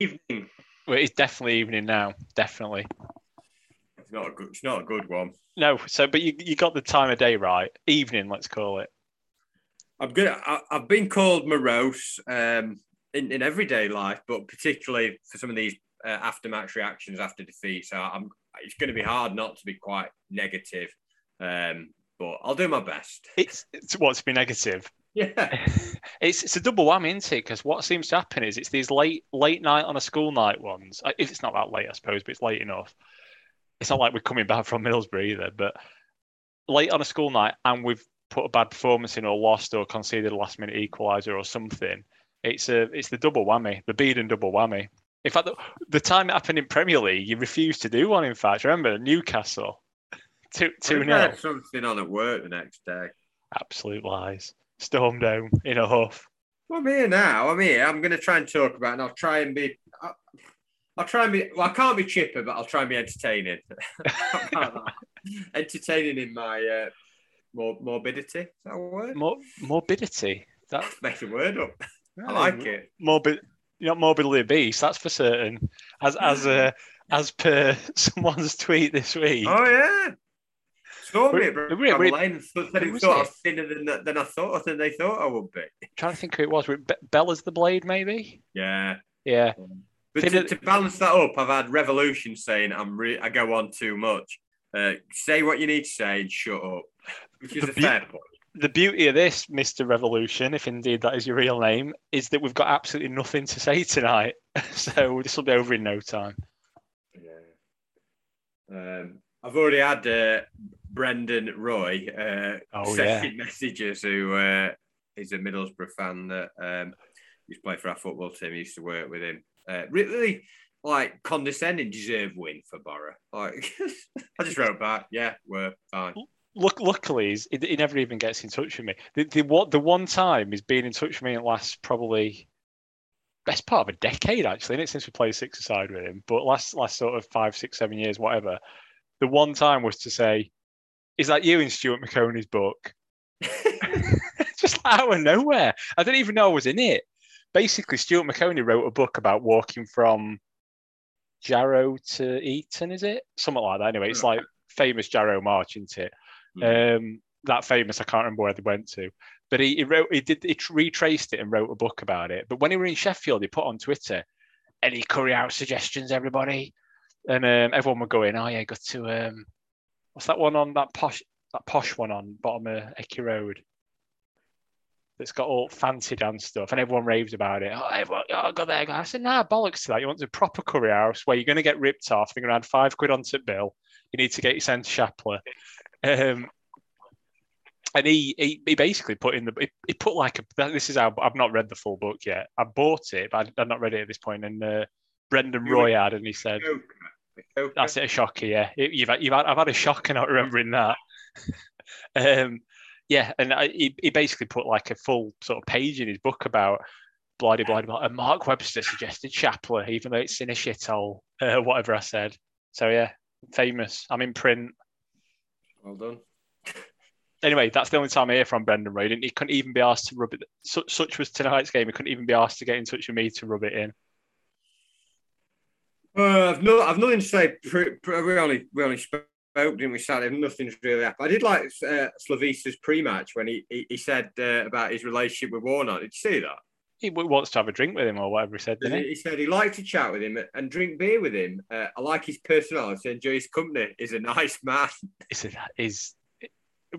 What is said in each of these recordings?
evening. Well, it's definitely evening now. Definitely. It's not a good. It's not a good one. No, so but you you got the time of day right. Evening, let's call it. I'm gonna. I, I've been called morose um, in in everyday life, but particularly for some of these uh, after match reactions after defeat. So I'm. It's going to be hard not to be quite negative, um, but I'll do my best. It's it's what's be negative. Yeah. It's it's a double whammy, isn't it? Because what seems to happen is it's these late late night on a school night ones. Uh, If it's not that late, I suppose, but it's late enough. It's not like we're coming back from Middlesbrough either, but late on a school night and we've put a bad performance in or lost or conceded a last minute equaliser or something. It's a it's the double whammy, the Beeden double whammy. In fact, the, the time it happened in Premier League, you refused to do one. In fact, remember Newcastle, two two nil, something on at work the next day. absolute lies. Stormed down in a huff. Well, I'm here now. I'm here. I'm going to try and talk about, it and I'll try and be. I'll, I'll try and be. Well, I can't be chipper, but I'll try and be entertaining. How about that? entertaining in my uh, mor- morbidity. Is that a word? Mor- morbidity. That Make a word up. I like it. morbid. You're not morbidly obese, that's for certain. As as uh, as per someone's tweet this week. Oh yeah. Saw me Wait, at Bra- wait, wait, Bramall Lane and thought- said it was thought I it? was thinner than, than I thought or than they thought I would be. trying to think who it was. Be- Bella's the Blade, maybe? Yeah. Yeah. But Thinner- to, to balance that up, I've had Revolution saying I'm re- I go on too much. Uh, say what you need to say and shut up, which is The a beau- fair point. The beauty of this, Mr. Revolution, if indeed that is your real name, is that we've got absolutely nothing to say tonight. so this will be over in no time. Yeah. Um, I've already had uh, Brendan Roy uh, Oh, sending messages who uh, is a Middlesbrough fan that um, used to play for our football team. He used to work with him. Uh, really, like condescending, deserve win for Borough. Like I just wrote back, yeah, we're fine. Look, luckily, he, he never even gets in touch with me. The, the, what, the one time he's been in touch with me in the last probably best part of a decade, actually, and is since we played six aside with him. But last last sort of five, six, seven years, whatever. The one time was to say, "Is that you in Stuart Maconie's book?" Just out of nowhere. I didn't even know I was in it. Basically, Stuart McConey wrote a book about walking from Jarrow to Eton. Is it something like that? Anyway, it's like famous Jarrow March, isn't it? Um, that famous, I can't remember where they went to, but he, he wrote, he did, he retraced it and wrote a book about it. But when he were in Sheffield, he put on Twitter, "Any curry out suggestions, everybody?" And um, everyone were going, "Oh yeah, got to um, what's that one on that posh, that posh one on bottom of Eccy Road." That's got all fancy dance stuff, and everyone raves about it. Oh, everyone, oh, go there. Go. I said, nah, bollocks to that. You want a proper curry house where you're going to get ripped off. They're going to add five quid onto bill. You need to get your sense Shapler. Um, and he, he he basically put in the he, he put like a this is how I've not read the full book yet. I bought it, but I've not read it at this point. And uh, Brendan Roy had, and he said, Joker. "That's it, a shocker." Yeah, It- you've had, you've had, I've had a shocker not remembering that. um, yeah, and I, he he basically put like a full sort of page in his book about bloody bloody blah. And Mark Webster suggested Chapler, even though it's in a shithole, uh, whatever I said. So yeah, famous. I'm in print. Well done. anyway, that's the only time I hear from Brendan Roy. He couldn't even be asked to rub it. Such, such was tonight's game. He couldn't even be asked to get in touch with me to rub it in. Uh, I've no, I've nothing to say. We only, we only spoke, didn't we? Saturday, nothing's really happened. I did like uh, Slavisa's pre-match when he he, he said uh, about his relationship with Warnock. Did you see that? He wants to have a drink with him or whatever he said, didn't he? He said he liked to chat with him and drink beer with him. Uh, I like his personality. Enjoy his company. He's a nice man. He said, "Is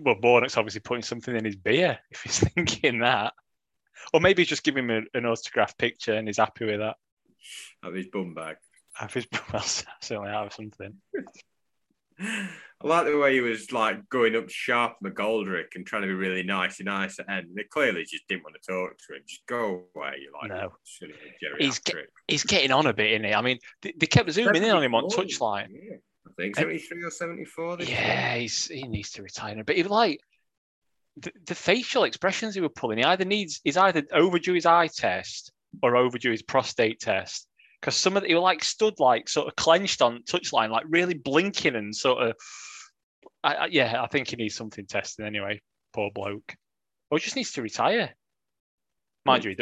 well, Bornock's obviously putting something in his beer if he's thinking that, or maybe he's just giving him a, an autograph picture and he's happy with that. Of his bum bag. Have his well, certainly have something. I like the way he was like going up Sharp McGoldrick and trying to be really nice and nice at end. They clearly just didn't want to talk to him. Just go away. You're like, No. silly geriatric. He's He's getting on a bit, isn't he? I mean, they, they kept zooming in on him on touchline. Yeah, I think 73 or 74. this Yeah, he's, he needs to retire. But he like the, the facial expressions he was pulling, he either needs he's either overdue his eye test or overdue his prostate test. Because some of the, he like stood like sort of clenched on touchline, like really blinking and sort of. I, I, yeah, I think he needs something tested anyway. Poor bloke. Or just needs to retire. mind you,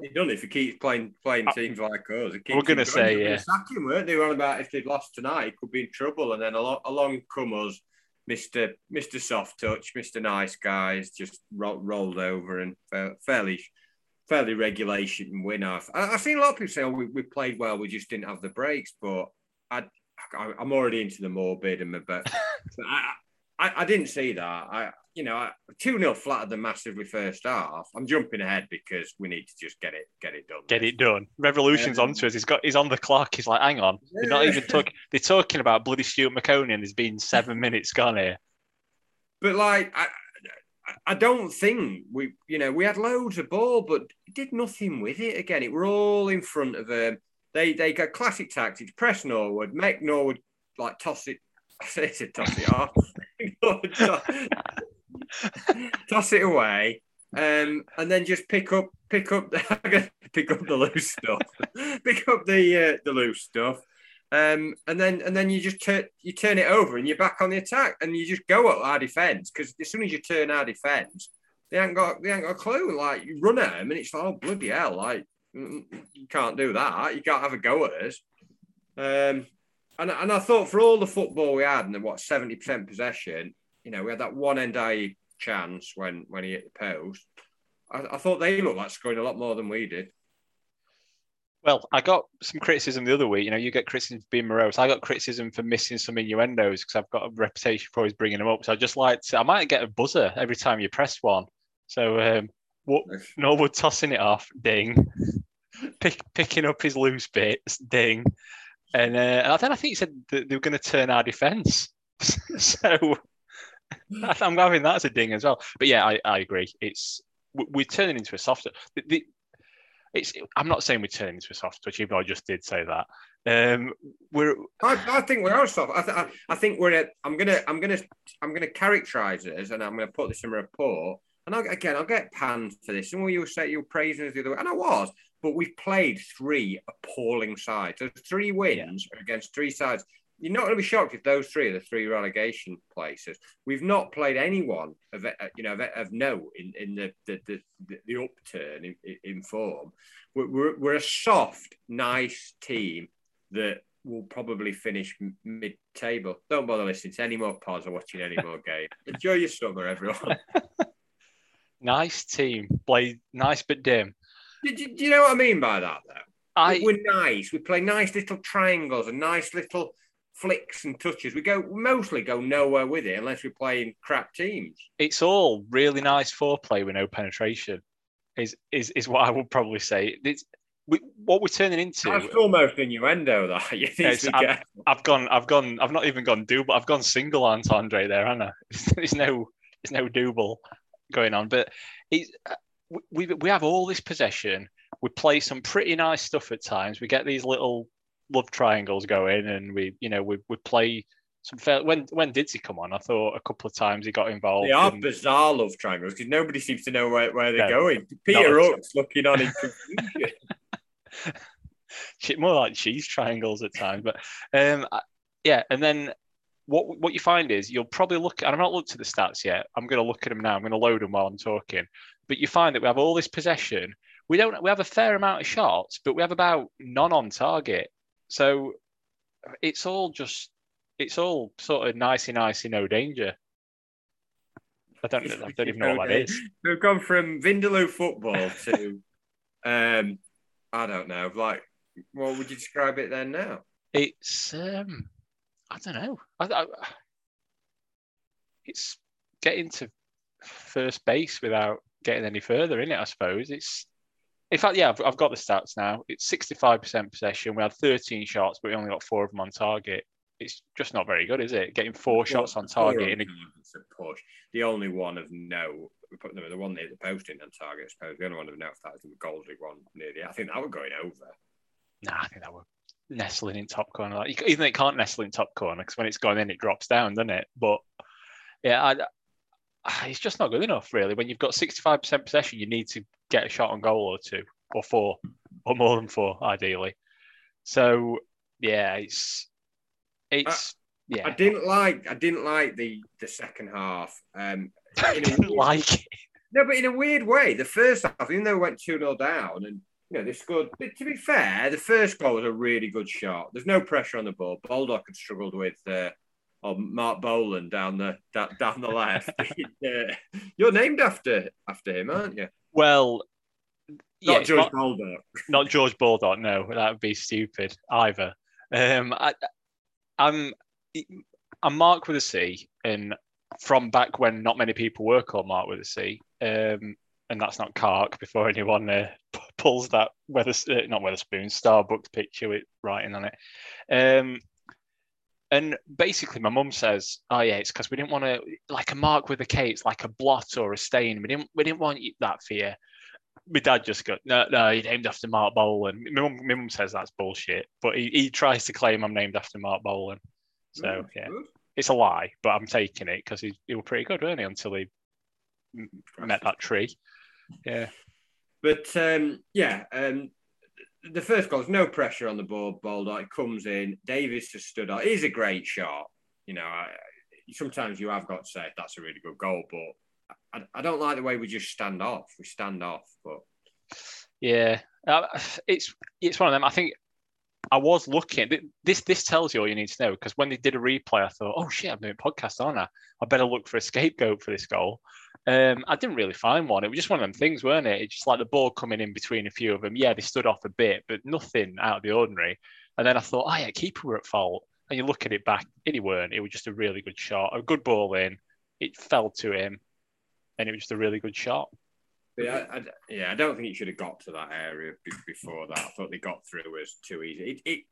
he done if he keeps playing playing uh, teams like us. We're going to say, yeah, sack him, weren't they? On about if they'd lost tonight, he could be in trouble, and then along, along come us, Mister Mister Soft Touch, Mister Nice Guys, just ro- rolled over and fairly fairly regulation win. I've, I've seen a lot of people say, "Oh, we, we played well, we just didn't have the breaks," but I, I am already into the morbid and but I, I, I didn't see that. I you know, two 0 flatter than massively first half. I'm jumping ahead because we need to just get it, get it done. Get it done. Revolution's um, onto us. He's got, he's on the clock. He's like, hang on, they're not even talking. They're talking about bloody Stuart Maconie, and there's been seven minutes gone here. But like, I, I don't think we, you know, we had loads of ball, but did nothing with it. Again, it were all in front of them. They they got classic tactics: press Norwood, make Norwood like toss it. I say toss it off. toss it away, um, and then just pick up, pick up, the, pick up the loose stuff, pick up the uh, the loose stuff, um, and then and then you just turn you turn it over and you're back on the attack, and you just go at our defense because as soon as you turn our defense, they ain't got they ain't got a clue. Like you run at them, and it's like oh bloody hell, like mm, mm, you can't do that. You can't have a go at us. Um, and, and I thought for all the football we had and the, what seventy percent possession, you know, we had that one Ndiaye chance when when he hit the post. I, I, thought they looked like scoring a lot more than we did. Well, I got some criticism the other week. You know, you get criticism for being morose. I got criticism for missing some innuendos because I've got a reputation for always bringing them up. So I just like to, I might get a buzzer every time you press one. So um, what? Norwood tossing it off, ding. Pick, picking up his loose bits, ding. And, uh, and then I think he said that they were going to turn our defence. so I'm having that as a ding as well. But yeah, I, I agree. It's we're turning into a softer. The, the, it's. I'm not saying we're turning into a soft touch, even though I just did say that. Um, we're. I, I think we are soft. I, th- I think we're. At, I'm gonna. I'm gonna. I'm gonna characterize it, and I'm gonna put this in a report. And I'll, again, I'll get panned for this. And you say you're praising us the other way, and I was. But we've played three appalling sides. So three wins yeah. against three sides you're not going to be shocked if those three are the three relegation places. We've not played anyone of uh, you know of, note in, in the, the, the, the upturn in, in form. We're, we're, we're, a soft, nice team that will probably finish mid-table. Don't bother listening to any more pods or watching any more games. Enjoy your summer, everyone. nice team, play nice but dim. Do, do, do you know what I mean by that, though? I, we're nice. We play nice little triangles and nice little flicks and touches. We go mostly go nowhere with it unless we're playing crap teams. It's all really nice foreplay with no penetration. Is is is what I would probably say. It's we, what we're turning into. That's almost innuendo, though. You I've, I've, gone, I've gone, I've not even gone double. I've gone single entendre there, haven't I? there's no, there's no double going on. But it's, uh, we we have all this possession. We play some pretty nice stuff at times. We get these little love triangles going, and we, you know, we we play some fair. When when did he come on? I thought a couple of times he got involved. They are in... bizarre love triangles because nobody seems to know where, where they're no, going. Peter Hook's looking on in confusion. More like cheese triangles at times, but um, yeah, and then what what you find is you'll probably look. And I've not looked at the stats yet. I'm going to look at them now. I'm going to load them while I'm talking. But you find that we have all this possession. We don't. We have a fair amount of shots, but we have about none on target. So it's all just it's all sort of nicey nicey no danger. I don't I don't even know what that is. We've gone from Vindaloo football to um I don't know, like what would you describe it then now? It's um I don't know. I, I, it's getting to first base without getting any further in it, I suppose. It's in fact, yeah, I've, I've got the stats now. It's 65% possession. We had 13 shots, but we only got four of them on target. It's just not very good, is it? Getting four shots on target in a push. The only one of no, the one near the posting on target, I suppose. The only one of no, that was the Goldsby one near the. I think that was going over. Nah, I think that was nestling in top corner. Like, even it can't nestle in top corner because when it's gone in, it drops down, doesn't it? But yeah, I, it's just not good enough, really. When you've got 65% possession, you need to get a shot on goal or two or four or more than four, ideally. So yeah, it's it's I, yeah. I didn't like I didn't like the the second half. Um, I didn't like it. No, but in a weird way, the first half, even though we went 2 0 down and you know, they scored. But to be fair, the first goal was a really good shot. There's no pressure on the ball. Baldock had struggled with uh, oh, Mark Boland down the down, the left. you're named after after him, aren't you? Well, not yeah, George not, Baldock. Not George Baldock. No, that would be stupid either. Um, I, I'm I'm Mark with a C, and from back when not many people were called Mark with a C. Um, and that's not Cark before anyone uh, pulls that weather uh, not Wetherspoon Starbucks picture with writing on it. Um, and basically, my mum says, "Oh yeah, it's because we didn't want to like a mark with a K. It's like a blot or a stain. We didn't we didn't want that for you." My dad just go, "No, no, you're named after Marc Bolan." My mum, my mum says that's bullshit, but he, he tries to claim I'm named after Marc Bolan. So mm, yeah, good. it's a lie, but I'm taking it because he, he was pretty good, weren't he? Until he met that tree. Yeah. But um, yeah, um, the first goal, no pressure on the ball. Baldock comes in. Davis just stood up. He's a great shot. You know, I, sometimes you have got to say that's a really good goal, but I, I, don't like the way we just stand off. We stand off, but yeah, uh, it's it's one of them. I think I was looking. This this tells you all you need to know because when they did a replay, I thought, oh shit, I'm doing podcast, aren't I? I better look for a scapegoat for this goal. Um, I didn't really find one. It was just one of them things, weren't it? It's just like the ball coming in between a few of them. Yeah, they stood off a bit, but nothing out of the ordinary. And then I thought, oh yeah, keeper were at fault. And you look at it back, and he weren't. It was just a really good shot, a good ball in. It fell to him, and it was just a really good shot. Yeah, I, yeah, I don't think he should have got to that area before that. I thought they got through was too easy. It, it,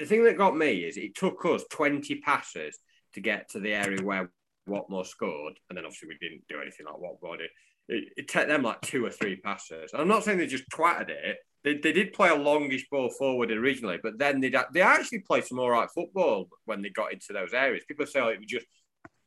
the thing that got me is it took us 20 passes to get to the area where Watmore scored, and then obviously we didn't do anything like Watmore did. It, it took them like two or three passes. I'm not saying they just twatted it. They, they did play a longish ball forward originally, but then they they actually played some all right football when they got into those areas. People say oh, it was just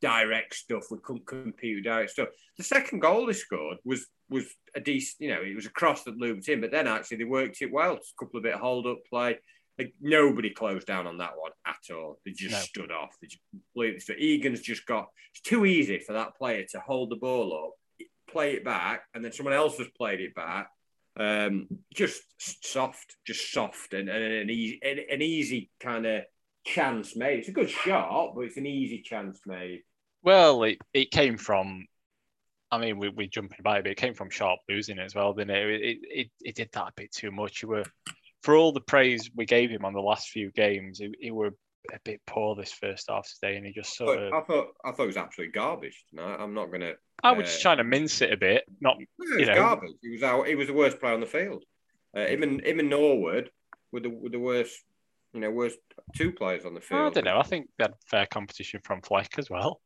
direct stuff. We couldn't compete with direct stuff. The second goal they scored was was a decent, you know, it was a cross that looped in, but then actually they worked it well. It's a couple of bit hold up play. Like nobody closed down on that one at all. They just no. stood off. They just completely stood. Egan's just got it's too easy for that player to hold the ball up, play it back, and then someone else has played it back. Um, just soft, just soft, and, and an easy, an easy kind of chance made. It's a good shot, but it's an easy chance made. Well, it, it came from. I mean, we we jumping it, but it came from sharp losing as well, didn't it? It, it? it did that a bit too much. You were for all the praise we gave him on the last few games, he, he were a bit poor this first half today, and he just sort of. I thought I thought it was absolutely garbage tonight. I'm not going to. I was uh, just trying to mince it a bit, not. No, was know. garbage. He was out. He was the worst player on the field. Uh, him and him and Norwood were the, were the worst. You know, worst two players on the field. I don't know. I think they had fair competition from Fleck as well.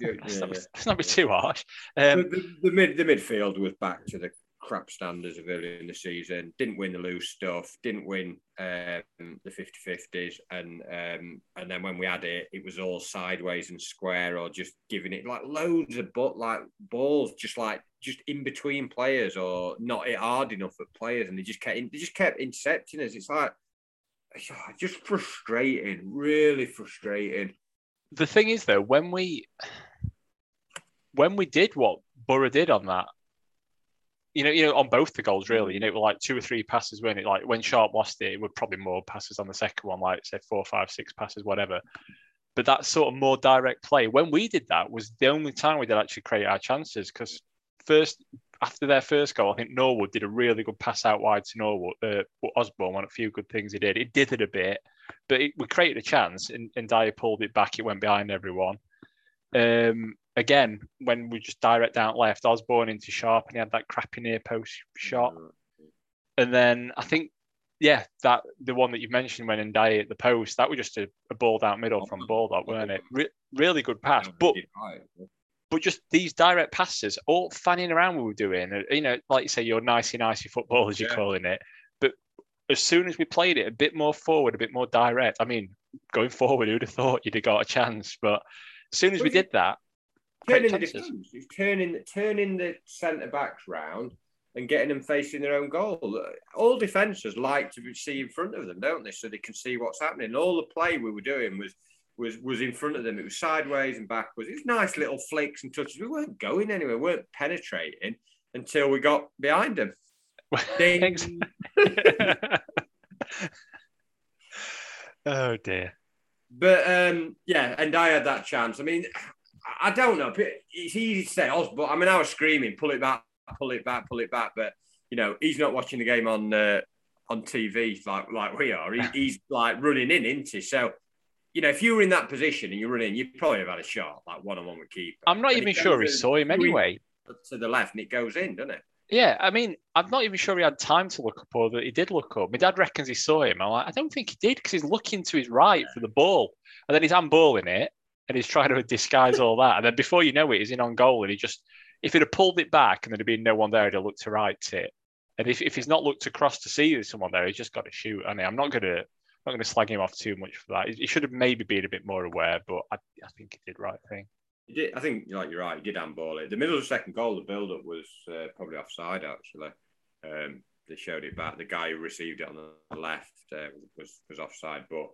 Yeah, yeah, let's, not, yeah. let's not be too harsh. Um, the, the, the, mid the midfield was back to the crap standards of early in the season. Didn't win the loose stuff. Didn't win um, the 50-50s, and um, and then when we had it, it was all sideways and square, or just giving it like loads of but like balls, just like just in between players, or not it hard enough at players, and they just kept they just kept intercepting us. It's like just frustrating, really frustrating. The thing is, though, when we when we did what Borough did on that, you know, you know, on both the goals, really, you know, it were like two or three passes when it like when Sharp lost it, it were probably more passes on the second one, like say four, five, six passes, whatever. But that sort of more direct play. When we did that was the only time we did actually create our chances because first after their first goal, I think Norwood did a really good pass out wide to Norwood. Uh, Osborn, one of a few good things he did. It did it a bit, but it, we created a chance, and, and Dyer pulled it back. It went behind everyone. Um, again, when we just direct down left, Osborn into Sharp and he had that crappy near post shot. And then I think, yeah, that the one that you mentioned when Ndiaye at the post, that was just a, a ball down middle from Baldock, weren't it? Re- really good pass. But but just these direct passes, all fanning around we were doing, uh, you know, like you say, your nicey nicey football as you're yeah. calling it. But as soon as we played it a bit more forward, a bit more direct, I mean, going forward, who'd have thought you'd have got a chance? But as soon as we did that, turning the defence, turning turning the centre backs round and getting them facing their own goal. All defenders like to see in front of them, don't they? So they can see what's happening. All the play we were doing was was was in front of them. It was sideways and backwards. It was nice little flicks and touches. We weren't going anywhere. We weren't penetrating until we got behind them. Thanks. oh dear. But um, yeah, and I had that chance. I mean, I don't know. It's easy to say, oh, but I mean, I was screaming, pull it back, pull it back, pull it back. But you know, he's not watching the game on uh, on TV like like we are. He, he's like running in, isn't he? So you know, if you were in that position and you're running, you'd probably have had a shot like one on one with keeper. I'm not And even sure he saw him anyway. To the left, and it goes in, doesn't it? Yeah, I mean, I'm not even sure he had time to look up or that he did look up. My dad reckons he saw him. I'm like, I don't think he did because he's looking to his right for the ball. And then he's handballing it and he's trying to disguise all that. And then before you know it, he's in on goal and he just, if he'd have pulled it back and there'd been no one there, he'd have looked to right it. And if, if he's not looked across to see there's someone there, he's just got to shoot. Mean, I'm not to. I'm not to slag him off too much for that. He he should have maybe been a bit more aware, but I, I think he did right thing. He did, I think like you're right. He did handball it. The middle of the second goal, the build up was uh, probably offside. Actually, um, they showed it back. The guy who received it on the left uh, was was offside, but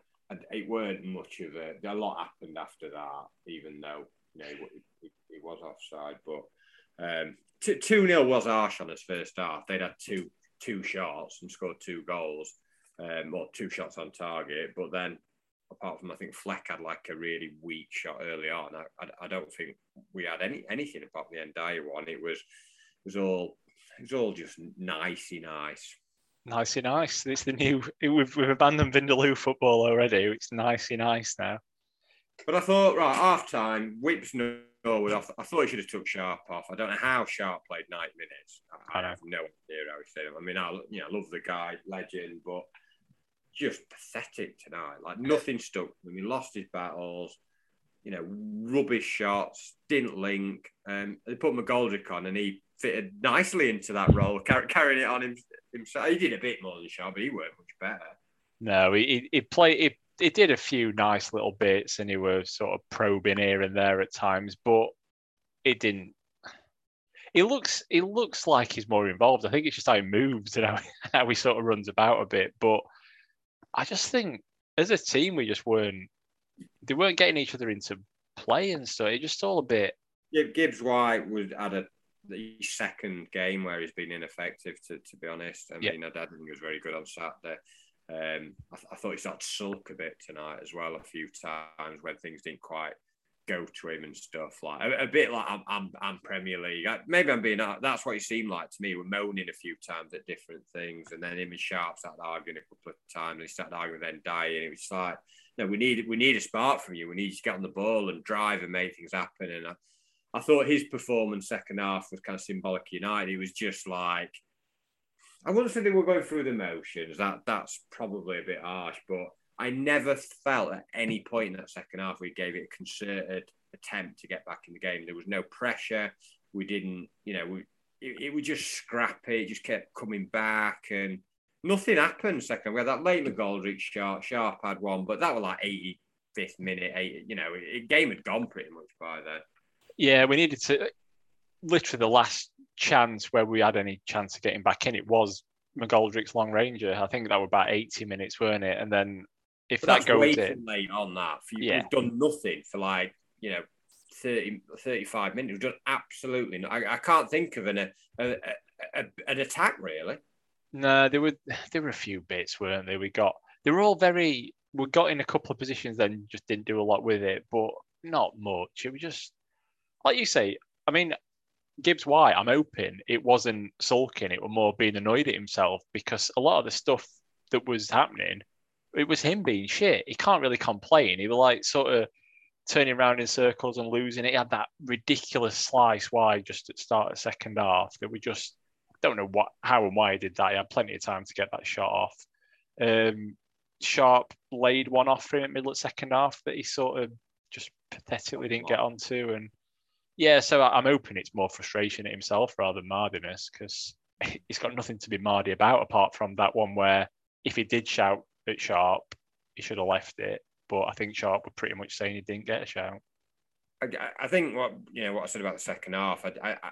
it weren't much of a. A lot happened after that, even though you know he, he was offside. But um, two 0 was harsh on his first half. They'd had two two shots and scored two goals, um, or two shots on target. But then apart from I think Fleck had like a really weak shot early on. I, I, I don't think we had any anything apart from the Ndiaye one. It was it was all it was all just nicey nice. Nicey nice. It's the new. We've we've abandoned Vindaloo football already. It's nicey nice now. But I thought right half time, Whips Norwood off. I thought he should have took Sharp off. I don't know how Sharp played ninety minutes. I, I have no idea how he stayed. I mean, I you know love the guy, legend, but just pathetic tonight. Like nothing stuck. I mean, lost his battles. You know, rubbish shots. Didn't link. Um, they put McGoldrick on, and he fitted nicely into that role, car- carrying it on himself. He did a bit more than Shaw, but he weren't much better. No, he he played. He, he did a few nice little bits, and he was sort of probing here and there at times, but it didn't. He looks. He looks like he's more involved. I think it's just how he moves and how, how he sort of runs about a bit, but. I just think as a team we just weren't they weren't getting each other into play and stuff. It just all a bit. Yeah, Gibbs White was at a the second game where he's been ineffective. To, to be honest, I mean, yeah. I didn't think he was very good on Saturday. Um, I, th- I, thought he started to sulk a bit tonight as well. A few times when things didn't quite go to him and stuff like a, a bit like I'm, I'm, I'm Premier League. I, maybe I'm being that's what he seemed like to me. We're moaning a few times at different things, and then him and Sharp started arguing a couple of times. And he started arguing then and it was like, no, we need we need a spark from you. We need you to get on the ball and drive and make things happen. And I, I thought his performance second half was kind of symbolic. United, he was just like. I wouldn't say they were going through the motions. That that's probably a bit harsh, but I never felt at any point in that second half we gave it a concerted attempt to get back in the game. There was no pressure. We didn't, you know, we it, it would just scrappy. it, just kept coming back and nothing happened second. We had that late McGoldrick shot, Sharp had one, but that was like 85th minute, 80, you know, it, game had gone pretty much by then. Yeah, we needed to literally the last chance where we had any chance of getting back in, it was McGoldrick's long ranger. I think that was about 80 minutes, weren't it? And then if but that goes way in, late on that. You, yeah. We've done nothing for like you know 30, 35 minutes. We've done absolutely. I, I can't think of an a, a, a, an attack really. No, there were there were a few bits, weren't there? We got they were all very. We got in a couple of positions, then just didn't do a lot with it, but not much. It was just like you say. I mean, Gibbs White, I'm hoping it wasn't sulking. It was more being annoyed at himself because a lot of the stuff that was happening it was him being shit. He can't really complain. He was like sort of turning around in circles and losing it. He had that ridiculous slice wide just at start of second half that we just don't know what how and why he did that. He had plenty of time to get that shot off. Um, Sharp laid one off for him at middle of second half that he sort of just pathetically didn't get onto. And yeah, so I'm hoping it's more frustration at himself rather than mardiness because he's got nothing to be mardy about apart from that one where if he did shout at Sharp, he should have left it. But I think Sharp were pretty much saying he didn't get a shout. I, I think what you know what I said about the second half. I, I,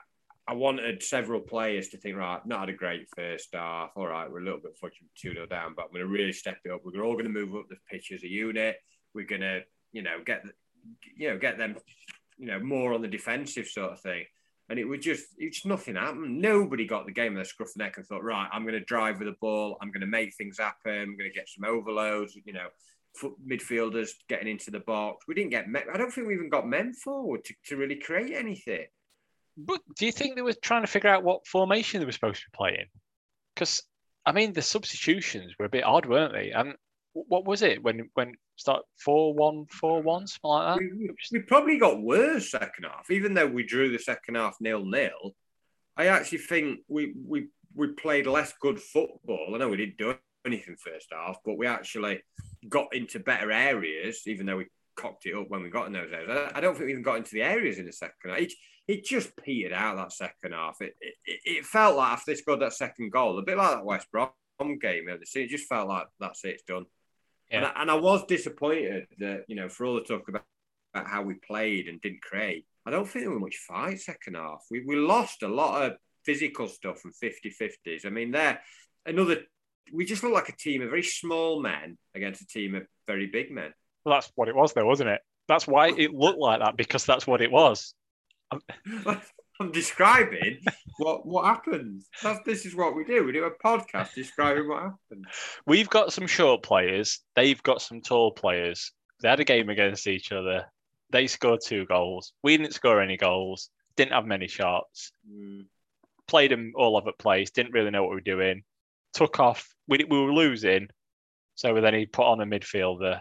I wanted several players to think, right, not had a great first half. All right, we're a little bit fudging 2 0 down, but I'm going to really step it up. We're all going to move up the pitch as a unit. We're going to you know, get you know, get them, you know, more on the defensive sort of thing. And it was just, it's nothing happened. Nobody got the game of the scruff of the neck and thought, right, I'm going to drive with the ball. I'm going to make things happen. I'm going to get some overloads. You know, midfielders getting into the box. We didn't get. I don't think we even got men forward to, to really create anything. But do you think they were trying to figure out what formation they were supposed to be playing? Because I mean, the substitutions were a bit odd, weren't they? And what was it when when start four one four one something like that? We, we, probably got worse second half, even though we drew the second half nil nil. I actually think we we we played less good football. I know we didn't do anything first half, but we actually got into better areas, even though we cocked it up when we got in those areas. I, don't think we even got into the areas in the second half. It, it just petered out that second half. It, it, it felt like after they scored that second goal, a bit like that West Brom game. It just felt like that's it, it's done. Yeah. And, I, and I was disappointed that, you know, for all the talk about, about how we played and didn't create, I don't think there was much fight second half. We, we lost a lot of physical stuff and 50 50s. I mean, they're another, we just look like a team of very small men against a team of very big men. Well, that's what it was, though, wasn't it? That's why it looked like that because that's what it was. Um, I'm describing what what happens. That's, this is what we do. We do a podcast describing what happens. We've got some short players. They've got some tall players. They had a game against each other. They scored two goals. We didn't score any goals. Didn't have many shots. Mm. Played them all over the place. Didn't really know what we were doing. Took off. We, we were losing. So then he put on a midfielder.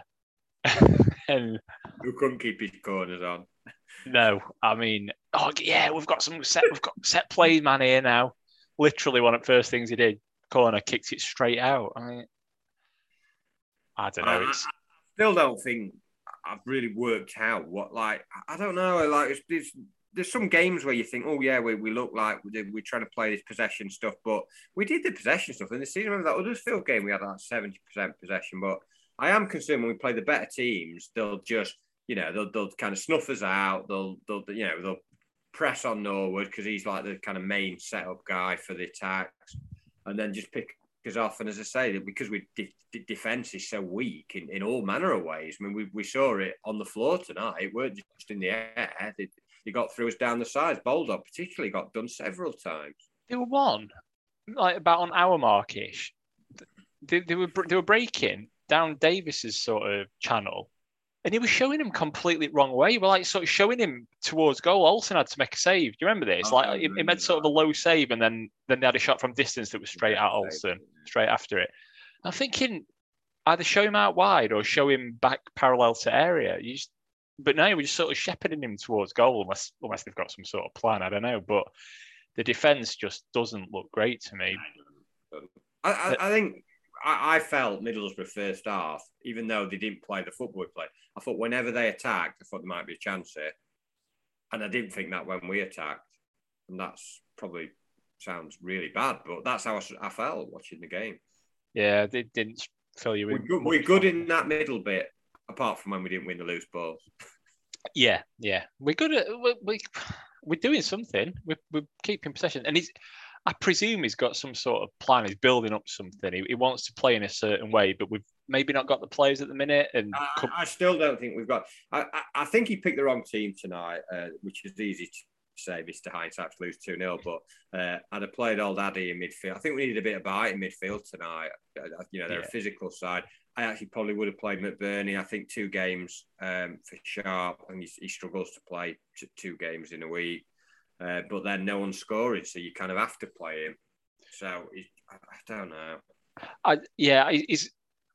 and who couldn't keep his corners on. No, I mean, oh yeah, we've got some set, we've got set play man here now. Literally, one of the first things he did, corner kicked it straight out. I mean, I don't know. I, I still don't think I've really worked out what like I don't know. Like there's there's some games where you think, oh yeah, we, we look like we're trying to play this possession stuff, but we did the possession stuff in the season. Remember that Huddersfield game? We had that seventy percent possession, but I am concerned when we play the better teams, they'll just you know, they'll, they'll kind of snuff us out. They'll, they'll you know, they'll press on Norwood because he's like the kind of main setup guy for the attacks, and then just pick us off. And as I say, because we de- defense is so weak in, in all manner of ways. I mean, we, we saw it on the floor tonight. It weren't just in the air. They, they got through us down the sides. Baldock particularly got done several times. There were one like about on our markish. They, they were they were breaking down Davis's sort of channel and he was showing him completely wrong way. We're like sort of showing him towards goal. Olsen had to make a save. Do you remember this? Oh, like he, he, made sort of a low save, and then then they had a shot from distance that was straight at Olsen, straight after it. I'm thinking either show him out wide or show him back parallel to area. You just, but now we're just sort of shepherding him towards goal, unless unless they've got some sort of plan. I don't know, but the defense just doesn't look great to me. I, I, I think I, I, felt Middlesbrough first half, even though they didn't play the football play, I thought whenever they attacked, I thought there might be a chance here. And I didn't think that when we attacked. And that's probably sounds really bad, but that's how I, I felt watching the game. Yeah, they didn't fill you in. We're good, we're good in that middle bit, apart from when we didn't win the loose balls. Yeah, yeah, we're good at we, we we're doing something. We're, we're keeping possession, and he's I presume he's got some sort of plan. He's building up something. He, he, wants to play in a certain way, but we've maybe not got the players at the minute. And I, I still don't think we've got. I, I, think he picked the wrong team tonight, uh, which is easy to say. Mr. Hindsight to lose two 0 but uh, I'd have played Old Addy in midfield. I think we needed a bit of bite in midfield tonight. Uh, you know, they're yeah. a physical side. I actually probably would have played McBurnie. I think two games um, for Sharp, and he, he struggles to play t- two games in a week. Uh, but then no one's scoring, so you kind of have to play him. So I, I don't know. I, yeah, he's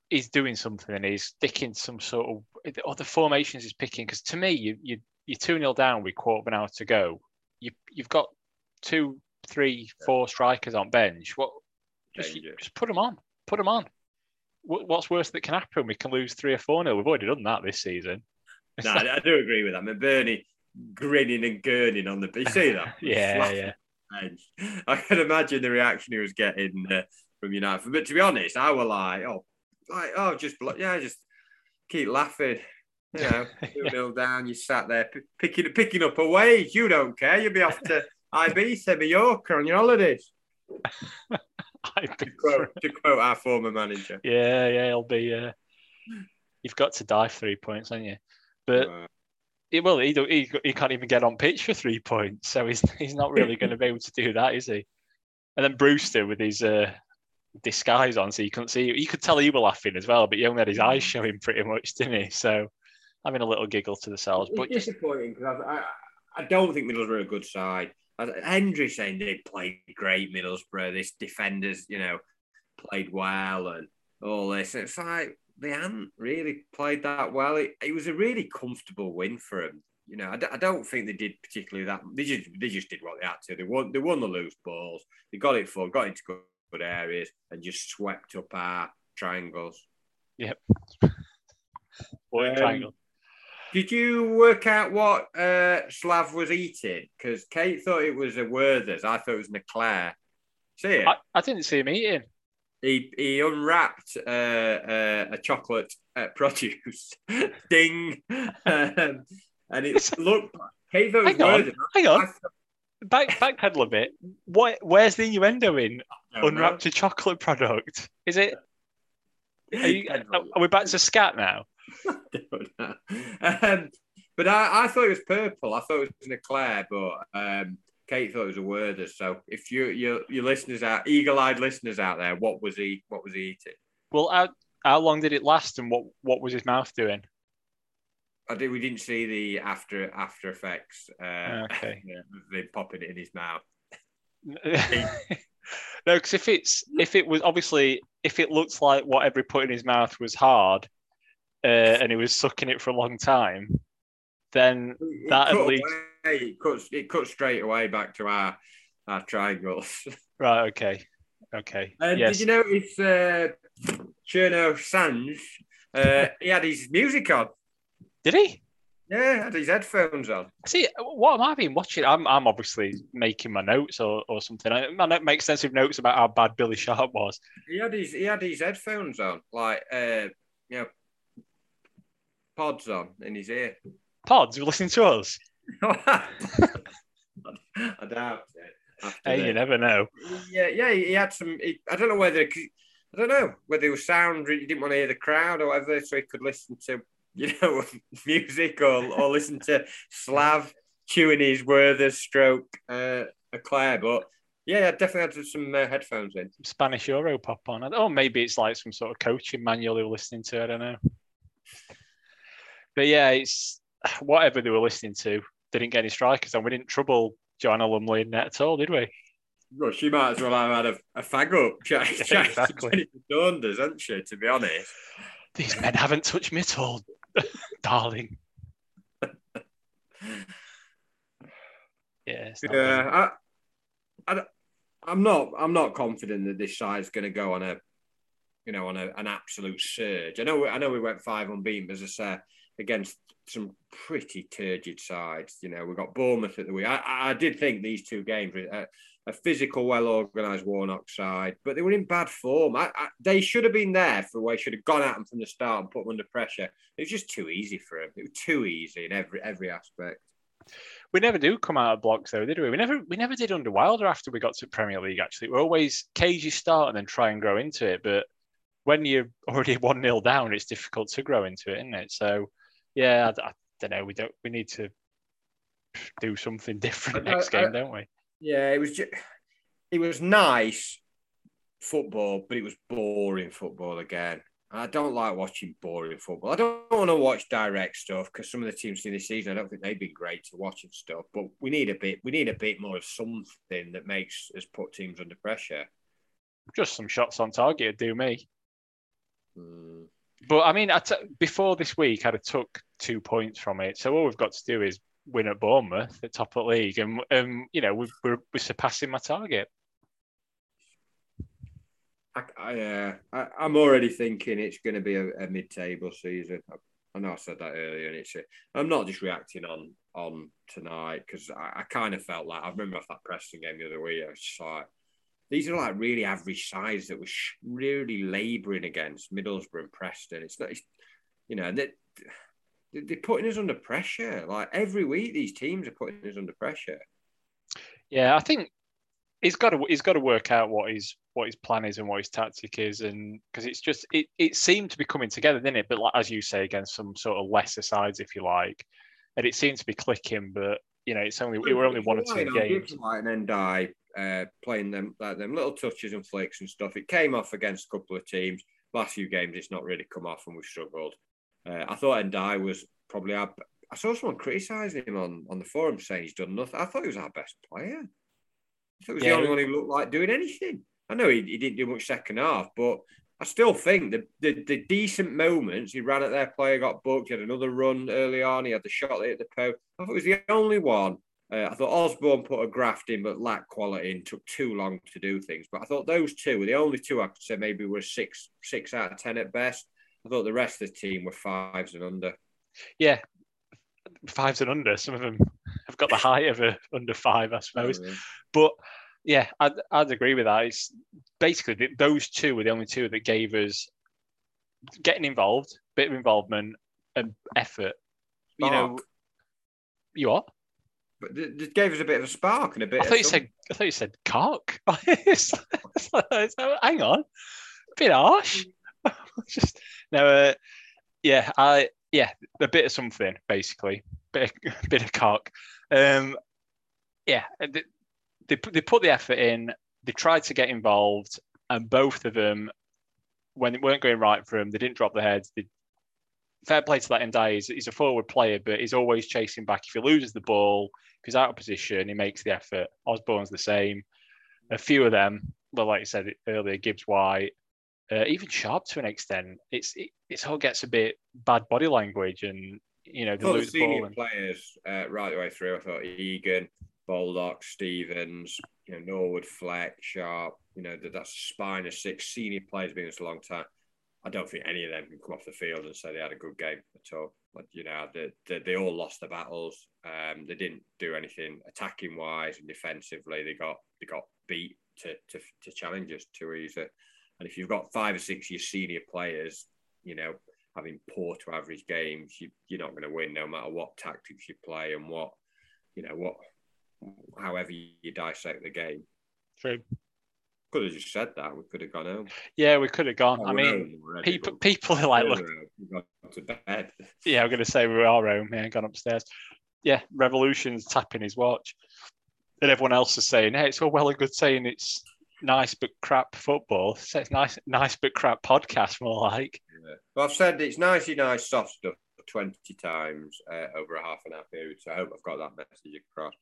he's doing something and he's sticking some sort of or the formations he's picking. Because to me, you you you're two 0 down with quarter of an hour to go. You you've got two, three, four strikers on bench. What? Just, just put them on. Put them on. What's worse that can happen? We can lose three or four 0 We've already done that this season. no, I do agree with that. I mean, Bernie grinning and gurning on the beach. See that? yeah, yeah. I can imagine the reaction he was getting uh, from United. But to be honest, I was like, oh, like, oh, just yeah, just keep laughing. You know, two nil down. You sat there picking picking up a wage. You don't care. You'll be off to Ibiza, Mallorca on your holidays. to, quote, to quote our former manager. Yeah, yeah, it'll be. Uh, you've got to die three points, haven't you? But it, well, he, he he can't even get on pitch for three points, so he's he's not really going to be able to do that, is he? And then Brewster with his uh, disguise on, so you couldn't see. You could tell he was laughing as well, but he only had his eyes showing pretty much, didn't he? So having a little giggle to themselves. But it's disappointing because I, I, I, don't think Middlesbrough are a good side. Hendry saying they played great Middlesbrough. This defenders, you know, played well and all this. It's like they hadn't really played that well. It, it was a really comfortable win for them. You know, I d- I don't think they did particularly that. They just they just did what they had to. They won they won the loose balls. They got it for got into good, good areas, and just swept up our triangles. Yep. What um, triangle? Did you work out what uh, Slav was eating? Because Kate thought it was a Werther's. I thought it was Leclerc. See it? I, I didn't see him eating he he unwrapped uh, uh, a chocolate uh, produce. Ding, um, and it looked. Hey, hang on, hang on. Back backpedal a bit. What? Where's the innuendo in unwrapped know. a chocolate product? Is it? Are, you, are we back to scat now? um, but I, I thought it was purple. I thought it was Leclerc, but um, Kate thought it was a Werther. So if you your your listeners out eagle-eyed listeners out there, what was he what was he eating? Well, how, how long did it last, and what what was his mouth doing? I did. We didn't see the after after effects. Uh, okay. they popping it in his mouth. no, because if it's if it was obviously if it looks like whatever he put in his mouth was hard, uh, and he was sucking it for a long time, then that at least away. It cuts it cuts straight away back to our our triangles. Right. Okay. Okay. Uh, yes. Did you notice uh, Cherno Sanj? Uh, he had his music on. Did he? Yeah, had his headphones on. See, what am I been watching? I'm, I'm obviously making my notes or, or something. I, I make extensive notes about how bad Billy Sharp was. He had his he had his headphones on, like uh, you know, pods on in his ear. Pods? listening to us? I doubt it. Hey, the, you never know. Yeah, yeah. He had some. He, I don't know whether. I don't know whether it was sound. He didn't want to hear the crowd or whatever, so he could listen to you know music or or listen to Slav chewing his Werther stroke uh, Leclerc. But yeah, I definitely had some uh, headphones in. Spanish Euro pop on. Oh, maybe it's like some sort of coaching manual they were listening to. I don't know. But yeah, it's whatever they were listening to. Didn't get any strikers, and we didn't trouble Joanna Lumley in net at all, did we? Well, she might as well have had a, a fag up yeah, exactly. Dundas, hasn't she? To be honest, these men haven't touched me at all, darling. yeah, yeah. I, I, I'm not. I'm not confident that this side's going to go on a, you know, on a, an absolute surge. I know. I know we went five unbeaten, as I say, against some pretty turgid sides. You know, we got Bournemouth at the week. I, I did think these two games were a, a physical, well organised Warnock side, but they were in bad form. I, I, they should have been there for way should have gone at them from the start and put them under pressure. It was just too easy for them. It was too easy in every every aspect. We never do come out of blocks though, did we? We never we never did under Wilder after we got to Premier League. Actually, we're always cagey start and then try and grow into it. But when you're already one 0 down, it's difficult to grow into it, isn't it? So yeah, I, I don't know. We don't. We need to do something different next game, don't we? Yeah, it was. Just, it was nice football, but it was boring football again. I don't like watching boring football. I don't want to watch direct stuff because some of the teams in this season, I don't think they've been great to watch and stuff. But we need a bit. We need a bit more of something that makes us put teams under pressure. Just some shots on target would do me. Hmm. But I mean, I t- before this week, I'd have took two points from it. So all we've got to do is win at Bournemouth, the top of the league, and um, you know we're, we're, we're surpassing my target. I, I, uh, I, am already thinking it's going to be a, a, mid-table season. I, know I said that earlier, and it's. I'm not just reacting on on tonight because I, I kind of felt like I remember off that Preston game the other week. I was like, these are like really average sides that we're really labouring against Middlesbrough and Preston. It's not, it's, you know, and they, they're putting us under pressure. Like every week, these teams are putting us under pressure. Yeah, I think he's got to he's got to work out what his what his plan is and what his tactic is, and because it's just it it seemed to be coming together, didn't it? But like, as you say, against some sort of lesser sides, if you like, and it seemed to be clicking. But you know, it's only we were only one or two games. White and Ndiaye uh, playing them like them little touches and flicks and stuff. It came off against a couple of teams. Last few games, it's not really come off, and we've struggled. Uh, I thought Ndiaye was probably our. I saw someone criticising him on, on the forum saying he's done nothing. I thought he was our best player. I thought he was yeah. the only one who looked like doing anything. I know he, he didn't do much second half, but I still think the, the, the decent moments he ran at their player got booked. He had another run early on. He had the shot at the post. I thought he was the only one. Uh, I thought Osborn put a graft in, but lacked quality and took too long to do things. But I thought those two were the only two I could say maybe were six six out of ten at best. I thought the rest of the team were fives and under. Yeah, fives and under. Some of them have got the height of a under five, I suppose. Oh, yeah. But yeah, I'd, I'd agree with that. It's basically those two were the only two that gave us getting involved, bit of involvement and effort. You know, you what? But it gave us a bit of a spark and a bit. I thought you said. I thought you said cock. hang on, a bit harsh. Just no. Uh, yeah, I yeah, a bit of something basically, bit of, bit of cock. Um, yeah, they they put the effort in. They tried to get involved, and both of them, when it weren't going right for them, they didn't drop their heads. They, fair play to that Ndiaye. He's, he's a forward player, but he's always chasing back. If he loses the ball, if he's out of position, he makes the effort. Osborn's the same. A few of them, but like I said earlier, Gibbs White, uh, even Sharp to an extent. It's it, it all gets a bit bad body language, and you know the senior and... players uh, right the way through. I thought Egan, Baldock, Stevens, you know, Norwood, Fleck, Sharp, you know, that, that's a spine of six senior players being this a long time. I don't think any of them can come off the field and say they had a good game at all. But, you know, they, they, they all lost the battles. Um, they didn't do anything attacking wise and defensively. They got they got beat to, to, to challenges too easy. And if you've got five or six of your senior players, you know, having poor to average games, you, you're not going to win no matter what tactics you play and what, you know, what however you dissect the game. True. Could have just said that. We could have gone home. Yeah, we could have gone. Oh, I mean, already, people people are like, look, to bed. Yeah, I'm going to say we are home. Yeah, gone upstairs. Yeah, Revolution's tapping his watch, and everyone else is saying, "Hey, it's all well and good saying it's nice but crap football. So it's nice, nice but crap podcast, more like." Yeah. Well, I've said it's nicey nice soft stuff twenty times uh, over a half an hour period. So I hope I've got that message across.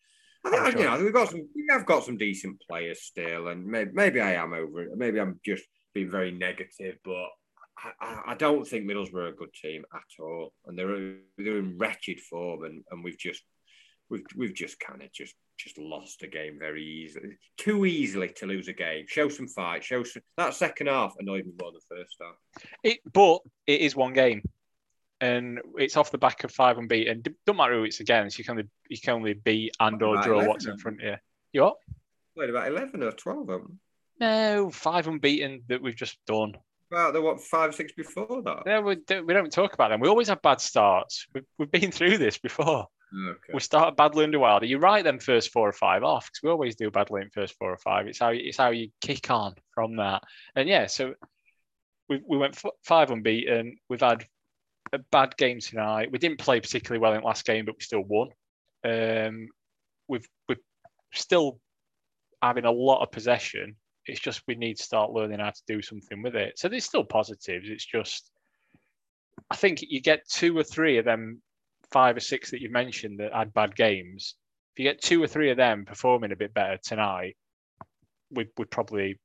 I think, you know, we've got some, we have got some decent players still, and maybe, maybe I am over it. Maybe I'm just being very negative, but I, I, don't think Middlesbrough are a good team at all, and they're they're in wretched form, and, and we've just we've we've just kind of just just lost a game very easily, too easily to lose a game. Show some fight, show some that second half annoyed me more than the first half. It, but it is one game and it's off the back of five unbeaten. Don't matter who it's against. You can only you can only beat and or draw what's in front of you. You what? Wait, about eleven or twelve of them. No, five unbeaten that we've just done. Well, there what five six before that. Yeah, we don't, we don't talk about them. We always have bad starts. We've, we've been through this before. Okay. We start badly under Wilder. You write them first four or five off because we always do badly in first four or five. It's how it's how you kick on from that. And yeah, so we, we went f- five unbeaten. We've had a bad game tonight. We didn't play particularly well in the last game, but we still won. Um, we've we're still having a lot of possession. It's just we need to start learning how to do something with it. So there's still positives. It's just I think you get two or three of them, five or six that you mentioned that had bad games. If you get two or three of them performing a bit better tonight, we would probably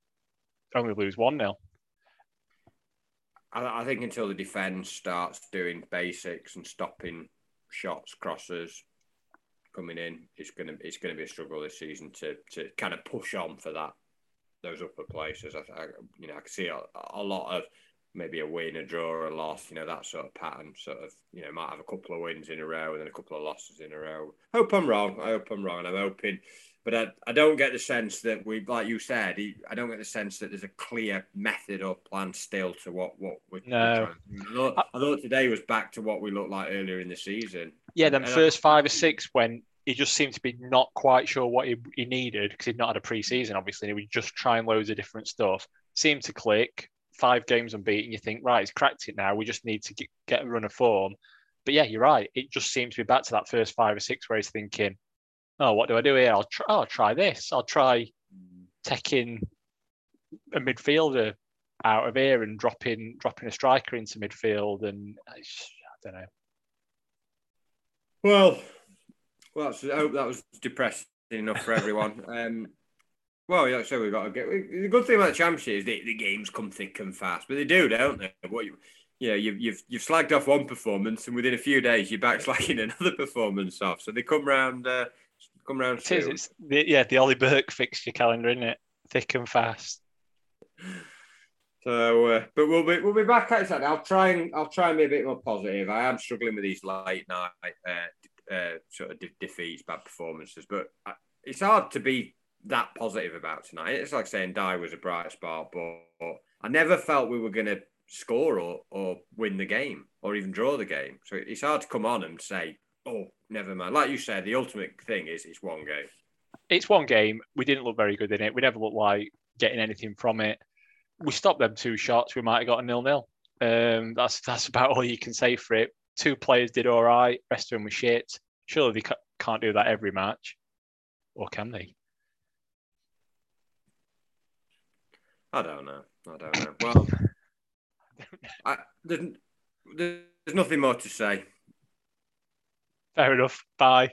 only lose one nil. I, I think until the defence starts doing basics and stopping shots, crosses coming in, it's gonna it's gonna be a struggle this season to to kind of push on for that those upper places. I, I you know I can see a, a, lot of maybe a win, a draw, a loss. You know that sort of pattern. Sort of you know might have a couple of wins in a row and then a couple of losses in a row. Hope I'm wrong. I hope I'm wrong. I'm hoping but I, I don't get the sense that we, like you said, I don't get the sense that there's a clear method or plan still to what what we're, no. We're I, thought, I thought today was back to what we looked like earlier in the season. Yeah, then first five or six when he just seemed to be not quite sure what he, he needed because he'd not had a pre-season, obviously. He was just trying loads of different stuff. Seemed to click. Five games unbeaten. You think, right, he's cracked it now. We just need to get, get a run of form. But yeah, you're right. It just seems to be back to that first five or six where he's thinking, oh, what do I do here? I'll try. Oh, I'll try this. I'll try taking a midfielder out of here and dropping dropping a striker into midfield. And I, don't know. Well, well, I hope that was depressing enough for everyone. um, well, yeah, so we've got to get. The good thing about the championship is the, the games come thick and fast, but they do, don't they? What you, yeah, you've, you've you've slagged off one performance, and within a few days, you're back slagging another performance off. So they come round, uh, come round. It is, it's the, yeah, the Ollie Burke fixture calendar, isn't it? Thick and fast. So, uh, but we'll be we'll be back at it. I'll try and I'll try and be a bit more positive. I am struggling with these late night uh, uh, sort of de- defeats, bad performances, but uh, it's hard to be that positive about tonight. It's like saying Die was a bright spot, but I never felt we were going to score or or win the game or even draw the game. So it's hard to come on and say, oh, never mind. Like you said, the ultimate thing is it's one game. It's one game. We didn't look very good in it. We never looked like getting anything from it we stopped them two shots, we might have got a nil nil. Um, that's that's about all you can say for it. Two players did all right, rest of them were shit. Surely they can't do that every match, or can they? I don't know. I don't know. Well, I, there's, there's nothing more to say. Fair enough. Bye.